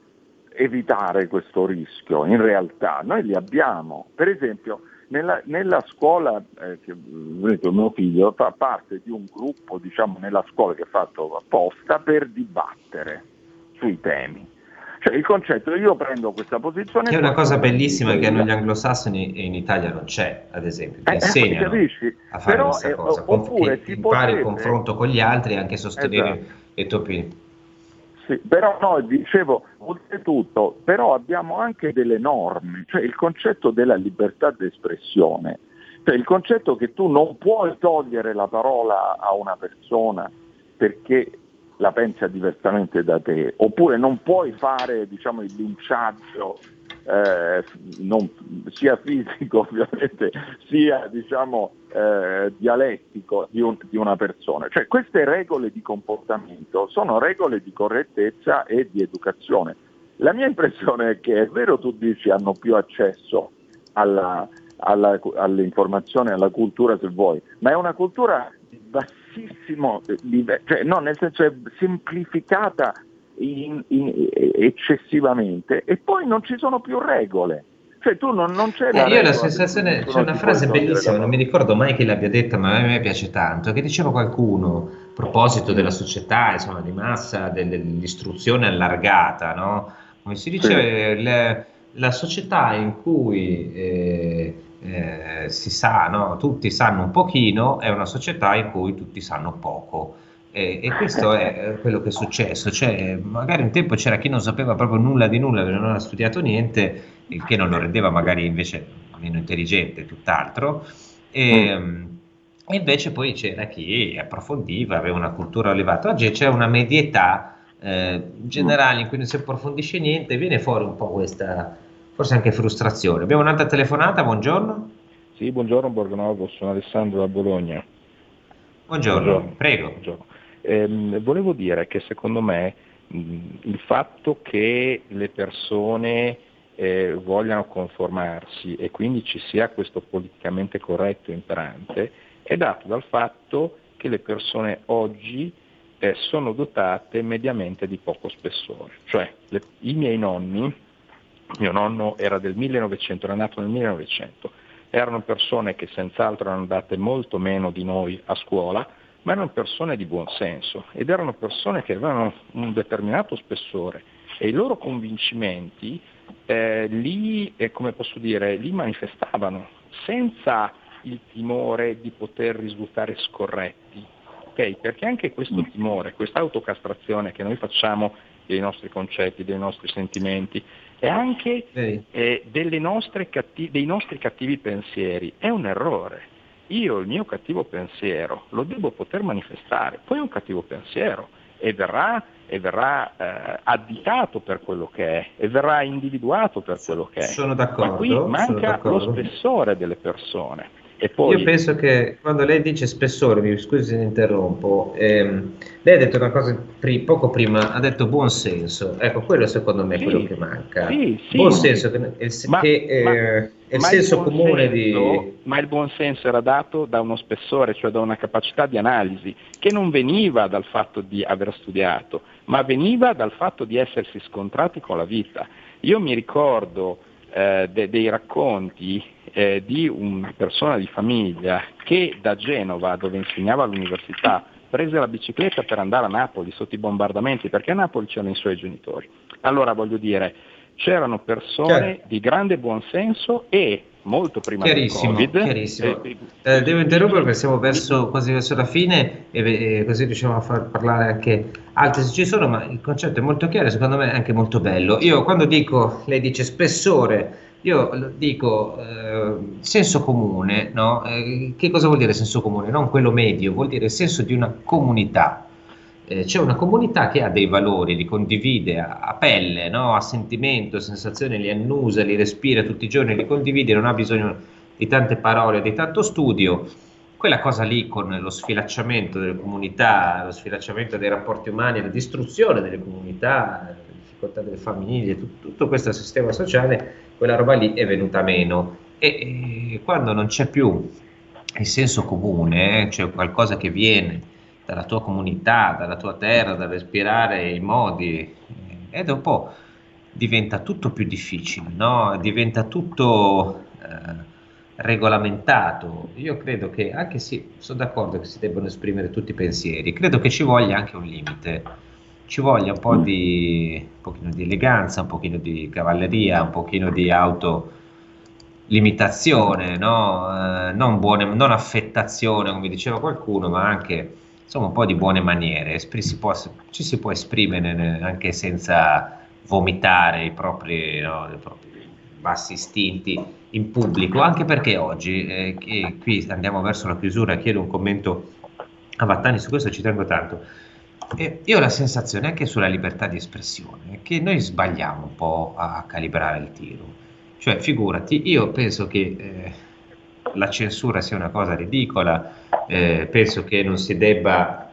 evitare questo rischio, in realtà noi li abbiamo. Per esempio nella, nella scuola, eh, che, vedete, mio figlio fa parte di un gruppo diciamo, nella scuola che è fatto apposta per dibattere sui temi. Cioè il concetto, io prendo questa posizione...
Che è una cosa bellissima che negli anglosassoni e in Italia non c'è, ad esempio, che eh, insegnano a fare Però, questa cosa, eh, oppure che impari il confronto con gli altri e anche sostenere esatto. le tue opinioni.
Sì, però no, dicevo, oltretutto, però abbiamo anche delle norme, cioè il concetto della libertà d'espressione, cioè il concetto che tu non puoi togliere la parola a una persona perché la pensa diversamente da te, oppure non puoi fare diciamo, il linciaggio eh, non, sia fisico (laughs) ovviamente, sia diciamo, eh, dialettico di, un, di, una persona. Cioè queste regole di comportamento sono regole di correttezza e di educazione. La mia impressione è che è vero tu dici hanno più accesso alla, alla, all'informazione, alla cultura se vuoi, ma è una cultura bassissimo livello, cioè no, nel senso è semplificata in, in, eccessivamente e poi non ci sono più regole. Cioè tu non, non c'è
eh, Io ho la sensazione, c'è una frase bellissima, non mi ricordo mai chi l'abbia detta, ma a me piace tanto, che diceva qualcuno a proposito della società, insomma, di massa, dell'istruzione allargata, no? Come si dice, sì. le, la società in cui eh, eh, si sa, no? tutti sanno un pochino, è una società in cui tutti sanno poco. E, e, questo è quello che è successo, cioè, magari un tempo c'era chi non sapeva proprio nulla di nulla, non aveva studiato niente, il che non lo rendeva magari invece meno intelligente, tutt'altro, e, mm. invece poi c'era chi approfondiva, aveva una cultura elevata. Oggi c'è una medietà eh, generale in cui non si approfondisce niente, viene fuori un po' questa, forse anche frustrazione. Abbiamo un'altra telefonata, buongiorno.
Sì, buongiorno Borgonovo, sono Alessandro da Bologna.
Buongiorno, buongiorno. prego. Buongiorno.
Eh, volevo dire che secondo me mh, il fatto che le persone eh, vogliano conformarsi e quindi ci sia questo politicamente corretto imperante è dato dal fatto che le persone oggi eh, sono dotate mediamente di poco spessore. Cioè le, i miei nonni, mio nonno era del 1900, era nato nel 1900, erano persone che senz'altro erano andate molto meno di noi a scuola, ma erano persone di buon senso ed erano persone che avevano un determinato spessore e i loro convincimenti eh, li, eh, dire, li manifestavano senza il timore di poter risultare scorretti. Okay? Perché anche questo timore, questa autocastrazione che noi facciamo dei nostri concetti, dei nostri sentimenti e anche eh, nostre catti- dei nostri cattivi pensieri è un errore. Io il mio cattivo pensiero lo devo poter manifestare, poi è un cattivo pensiero e verrà, e verrà eh, additato per quello che è e verrà individuato per quello che è.
Sono d'accordo.
Ma qui manca lo spessore delle persone.
Poi... Io penso che quando lei dice spessore, mi scusi se interrompo, ehm, lei ha detto una cosa pri- poco prima, ha detto buon senso. Ecco, quello secondo me è sì, quello che manca.
Sì, sì,
buon senso, che,
ma,
che eh,
ma,
è il senso il comune
senso,
di...
Ma il buon senso era dato da uno spessore, cioè da una capacità di analisi, che non veniva dal fatto di aver studiato, ma veniva dal fatto di essersi scontrati con la vita. Io mi ricordo eh, de- dei racconti eh, di una persona di famiglia che da Genova, dove insegnava all'università, prese la bicicletta per andare a Napoli sotto i bombardamenti, perché a Napoli c'erano i suoi genitori. Allora voglio dire, c'erano persone Chiaro. di grande buonsenso e molto prima
chiarissimo,
del Covid.
Chiarissimo. Eh, eh, devo interrompere perché siamo verso, quasi verso la fine e, e, così riusciamo a far parlare anche altri se ci sono, ma il concetto è molto chiaro e secondo me è anche molto bello. Io quando dico, lei dice spessore, io dico eh, senso comune, no? eh, che cosa vuol dire senso comune? Non quello medio, vuol dire senso di una comunità. Eh, c'è una comunità che ha dei valori, li condivide a, a pelle, no? a sentimento, a sensazione, li annusa, li respira tutti i giorni, li condivide, non ha bisogno di tante parole, di tanto studio. Quella cosa lì con lo sfilacciamento delle comunità, lo sfilacciamento dei rapporti umani, la distruzione delle comunità, la difficoltà delle famiglie, tutto, tutto questo sistema sociale quella roba lì è venuta meno. E, e quando non c'è più il senso comune, cioè qualcosa che viene dalla tua comunità, dalla tua terra, da respirare i modi, e dopo diventa tutto più difficile, no? diventa tutto eh, regolamentato. Io credo che, anche se sono d'accordo che si debbano esprimere tutti i pensieri, credo che ci voglia anche un limite ci voglia un po' di, un pochino di eleganza, un pochino di cavalleria, un pochino di autolimitazione, no? eh, non, buone, non affettazione, come diceva qualcuno, ma anche insomma, un po' di buone maniere. Si può, ci si può esprimere anche senza vomitare i propri, no, i propri bassi istinti in pubblico, anche perché oggi, eh, qui andiamo verso la chiusura, chiedo un commento a Vattani su questo, ci tengo tanto e io ho la sensazione anche sulla libertà di espressione che noi sbagliamo un po' a calibrare il tiro. Cioè, figurati, io penso che eh, la censura sia una cosa ridicola, eh, penso che non si debba,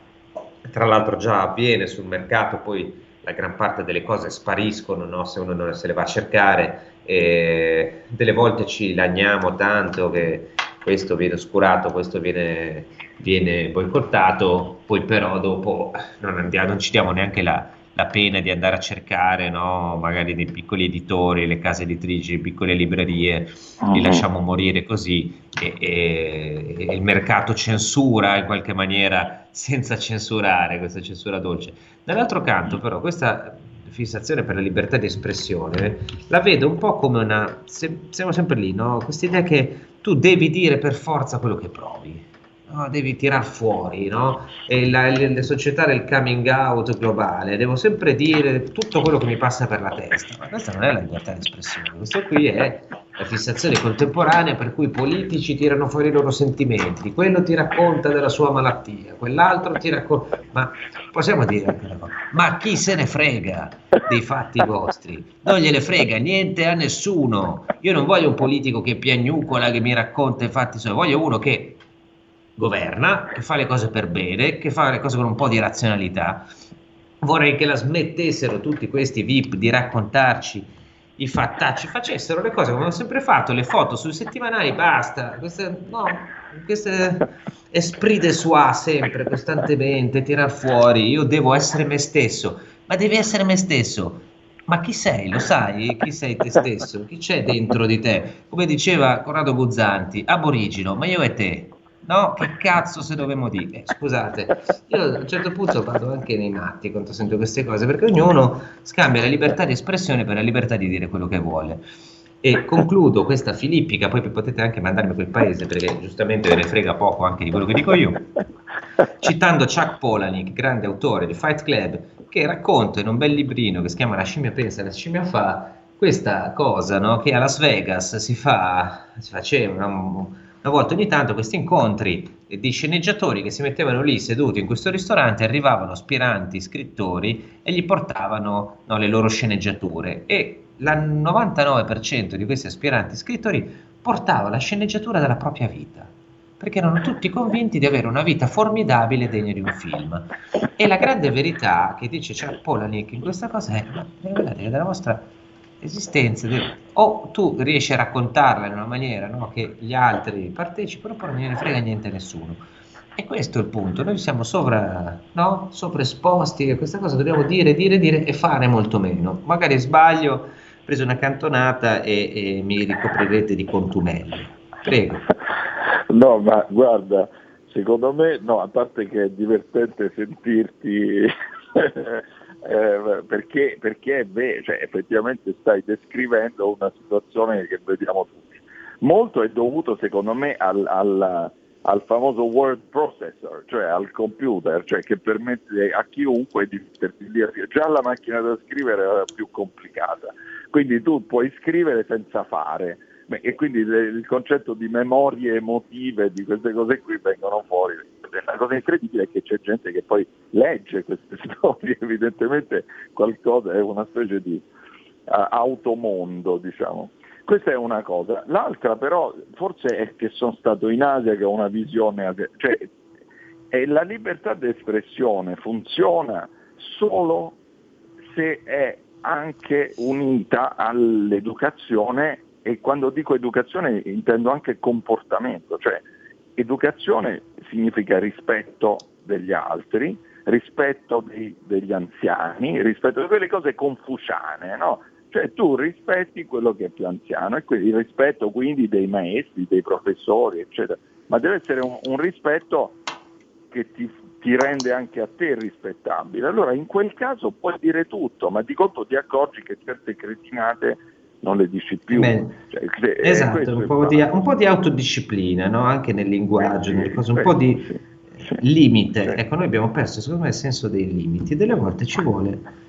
tra l'altro già avviene sul mercato, poi la gran parte delle cose spariscono no? se uno non se le va a cercare, e delle volte ci lagniamo tanto che questo viene oscurato, questo viene, viene boicottato, poi però dopo non, andiamo, non ci diamo neanche la, la pena di andare a cercare no, magari dei piccoli editori, le case editrici, le piccole librerie, uh-huh. li lasciamo morire così e, e, e, il mercato censura in qualche maniera senza censurare questa censura dolce. Dall'altro canto però questa fissazione per la libertà di espressione la vedo un po' come una, se, siamo sempre lì, no? questa idea che tu devi dire per forza quello che provi no, devi tirar fuori, no? E la, le, le, società del coming out globale, devo sempre dire tutto quello che mi passa per la testa, ma questa non è la libertà di espressione, questo qui è la fissazione contemporanea per cui i politici tirano fuori i loro sentimenti, quello ti racconta della sua malattia, quell'altro ti racconta, ma possiamo dire anche una cosa, ma chi se ne frega dei fatti vostri? Non gliene frega niente a nessuno, io non voglio un politico che piagnucola, che mi racconta i fatti suoi, voglio uno che governa, che fa le cose per bene, che fa le cose con un po' di razionalità. Vorrei che la smettessero tutti questi VIP di raccontarci i fattacci, facessero le cose come hanno sempre fatto, le foto sui settimanali, basta, queste, no, queste esprit de soi sempre, costantemente, tirar fuori, io devo essere me stesso, ma devi essere me stesso, ma chi sei? Lo sai? Chi sei te stesso? Chi c'è dentro di te? Come diceva Corrado Guzzanti, aborigino, ma io e te, No, che cazzo se dovremmo dire? Scusate, io a un certo punto vado anche nei matti quando sento queste cose, perché ognuno scambia la libertà di espressione per la libertà di dire quello che vuole. E concludo questa filippica, poi potete anche mandarmi a quel paese, perché giustamente ve ne frega poco anche di quello che dico io, citando Chuck Palahniuk, grande autore di Fight Club, che racconta in un bel librino che si chiama La scimmia pensa, la scimmia fa, questa cosa no, che a Las Vegas si fa, si faceva una, una volta ogni tanto questi incontri di sceneggiatori che si mettevano lì seduti in questo ristorante, arrivavano aspiranti scrittori e gli portavano no, le loro sceneggiature e il 99% di questi aspiranti scrittori portava la sceneggiatura della propria vita perché erano tutti convinti di avere una vita formidabile degna di un film. E la grande verità che dice Chuck Palahniuk in questa cosa è, guardate dalla vostra esistenza, o tu riesci a raccontarla in una maniera no, che gli altri partecipano, poi non gliene frega niente a nessuno. E questo è il punto, noi siamo sovra, no? sovraesposti a questa cosa, dobbiamo dire, dire, dire e fare molto meno. Magari sbaglio, ho preso una cantonata e, e mi ricoprirete di contumelli. Prego. (laughs)
No, ma guarda, secondo me, no, a parte che è divertente sentirti (laughs) eh, perché, perché è vero, cioè, effettivamente stai descrivendo una situazione che vediamo tutti. Molto è dovuto secondo me al, al, al famoso word processor, cioè al computer, cioè che permette a chiunque di mettersi lì a scrivere. Già la macchina da scrivere era più complicata, quindi tu puoi scrivere senza fare. E quindi il concetto di memorie emotive, di queste cose qui vengono fuori la cosa incredibile è che c'è gente che poi legge queste (laughs) storie, evidentemente qualcosa è una specie di uh, automondo, diciamo. Questa è una cosa. L'altra però forse è che sono stato in Asia che ho una visione, cioè la libertà d'espressione funziona solo se è anche unita all'educazione e quando dico educazione intendo anche comportamento, cioè educazione significa rispetto degli altri, rispetto dei, degli anziani, rispetto di quelle cose confuciane, no? Cioè tu rispetti quello che è più anziano e il rispetto quindi dei maestri, dei professori, eccetera, ma deve essere un, un rispetto che ti, ti, rende anche a te rispettabile. Allora in quel caso puoi dire tutto, ma di colpo ti accorgi che certe cretinate non le dici più.
Cioè, se, esatto, un po, di, un po, di, autodisciplina, no? anche nel linguaggio, sì, cose, un sì, po' di sì, limite. Ecco, noi abbiamo perso secondo me il senso dei limiti, delle volte ci vuole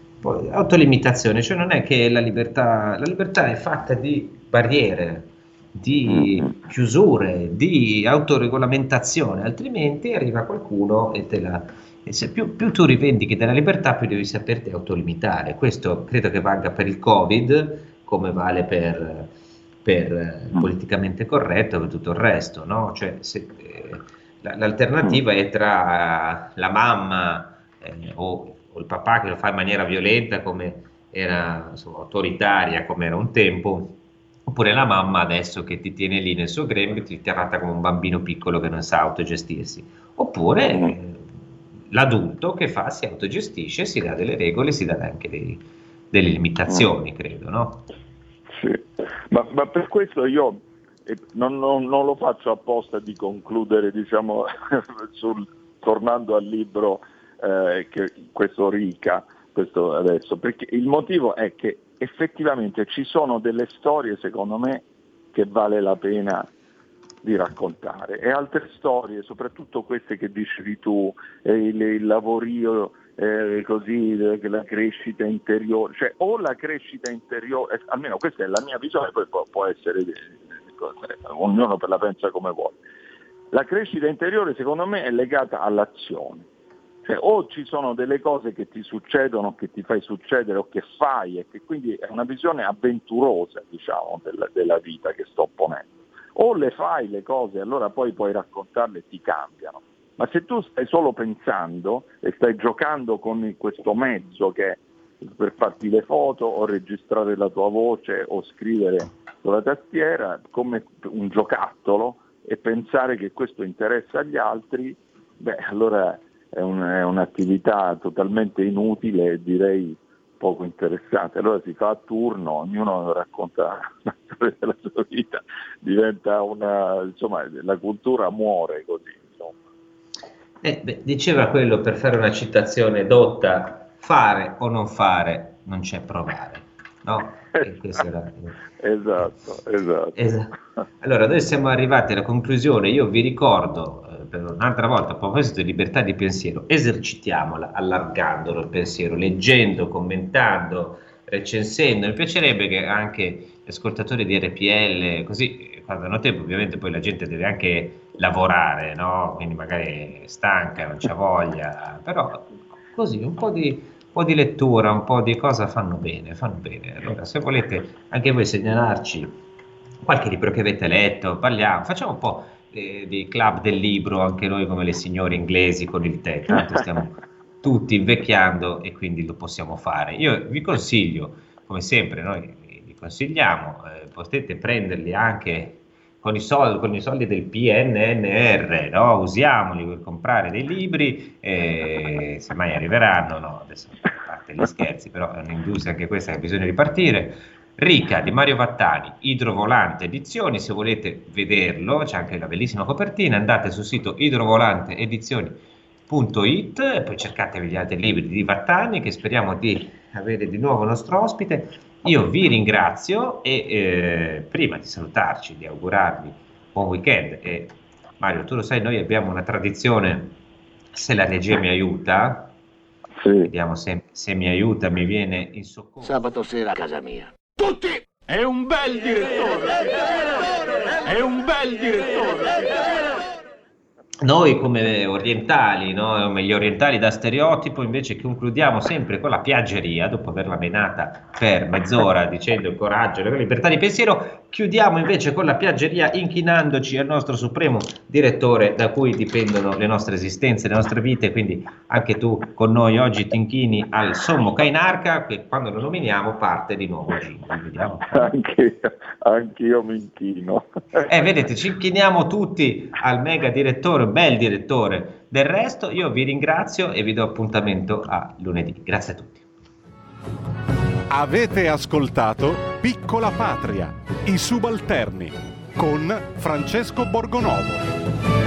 autolimitazione, cioè non è che la libertà, la libertà è fatta di barriere, di mm-hmm. chiusure, di autoregolamentazione, altrimenti arriva qualcuno e te la... E se più, più tu rivendichi della libertà, più devi saperti autolimitare. Questo credo che valga per il Covid, come vale per, per il mm. politicamente corretto e per tutto il resto, no? Cioè, se, eh, l'alternativa è tra la mamma eh, o, o, il papà che lo fa in maniera violenta come era insomma, autoritaria come era un tempo oppure la mamma adesso che ti tiene lì nel suo gremio ti tratta come un bambino piccolo che non sa autogestirsi oppure mm. eh, l'adulto che fa, si autogestisce, si dà delle regole, si dà anche dei, delle limitazioni, mm. credo, no?
Sì, ma, ma per questo io non, non, non, lo faccio apposta di concludere, diciamo, (laughs) sul, tornando al libro eh, che questo Rica, questo adesso, perché il motivo è che effettivamente ci sono delle storie, secondo me, che vale la pena di raccontare e altre storie, soprattutto queste che dicevi tu, eh, il, il lavorio eh, così, la crescita interiore, cioè o la crescita interiore, eh, almeno questa è la mia visione, poi può, può essere, eh, ognuno la pensa come vuole. La crescita interiore secondo me è legata all'azione. Cioè, o ci sono delle cose che ti succedono, che ti fai succedere o che fai e che quindi è una visione avventurosa diciamo, della, della vita che sto ponendo. O le fai le cose e allora poi puoi raccontarle e ti cambiano ma se tu stai solo pensando e stai giocando con questo mezzo che per farti le foto o registrare la tua voce o scrivere sulla tastiera come un giocattolo e pensare che questo interessa agli altri, beh allora è, un, è un'attività totalmente inutile e direi poco interessante. Allora si fa a turno, ognuno racconta la storia della sua vita, diventa una, insomma, la cultura muore così.
Eh, beh, diceva quello per fare una citazione dotta, fare o non fare non c'è provare. No?
Era... esatto, esatto.
esatto. Allora, noi siamo arrivati alla conclusione. Io vi ricordo eh, per un'altra volta, a proposito di libertà di pensiero, esercitiamola allargandolo il pensiero, leggendo, commentando, recensendo. Mi piacerebbe che anche gli ascoltatori di RPL, così quando hanno tempo, ovviamente poi la gente deve anche lavorare, no? quindi magari è stanca, non c'ha voglia, però così un po' di, un po' di lettura, un po' di cosa fanno bene, fanno bene. Allora, se volete anche voi segnalarci qualche libro che avete letto, parliamo, facciamo un po' eh, di club del libro, anche noi come le signore inglesi con il tè, tanto stiamo tutti invecchiando e quindi lo possiamo fare. Io vi consiglio, come sempre, noi consigliamo, eh, potete prenderli anche con i, soldi, con i soldi del PNNR, no? usiamoli per comprare dei libri, e se mai arriveranno, no? adesso a parte gli scherzi, però è un'industria anche questa che bisogna ripartire. Rica di Mario Vattani, Idrovolante Edizioni, se volete vederlo, c'è anche la bellissima copertina, andate sul sito idrovolanteedizioni.it e poi cercatevi gli altri libri di Vattani che speriamo di avere di nuovo nostro ospite io vi ringrazio e eh, prima di salutarci, di augurarvi buon weekend, e Mario, tu lo sai, noi abbiamo una tradizione, se la regia mi aiuta, sì. vediamo se, se mi aiuta, mi viene in soccorso.
Sabato sera a casa mia.
Tutti! È un bel direttore! È un bel direttore!
Noi come orientali, no? gli orientali da stereotipo, invece concludiamo sempre con la piaggeria, dopo averla menata per mezz'ora dicendo il coraggio, la libertà di pensiero, chiudiamo invece con la piaggeria inchinandoci al nostro supremo direttore da cui dipendono le nostre esistenze, le nostre vite, quindi anche tu con noi oggi ti inchini al sommo Kainarca che quando lo nominiamo parte di nuovo. Vediamo.
Anche, anche io mi inchino.
Eh, vedete, ci inchiniamo tutti al mega direttore bel direttore. Del resto io vi ringrazio e vi do appuntamento a lunedì. Grazie a tutti.
Avete ascoltato Piccola Patria, i subalterni con Francesco Borgonovo.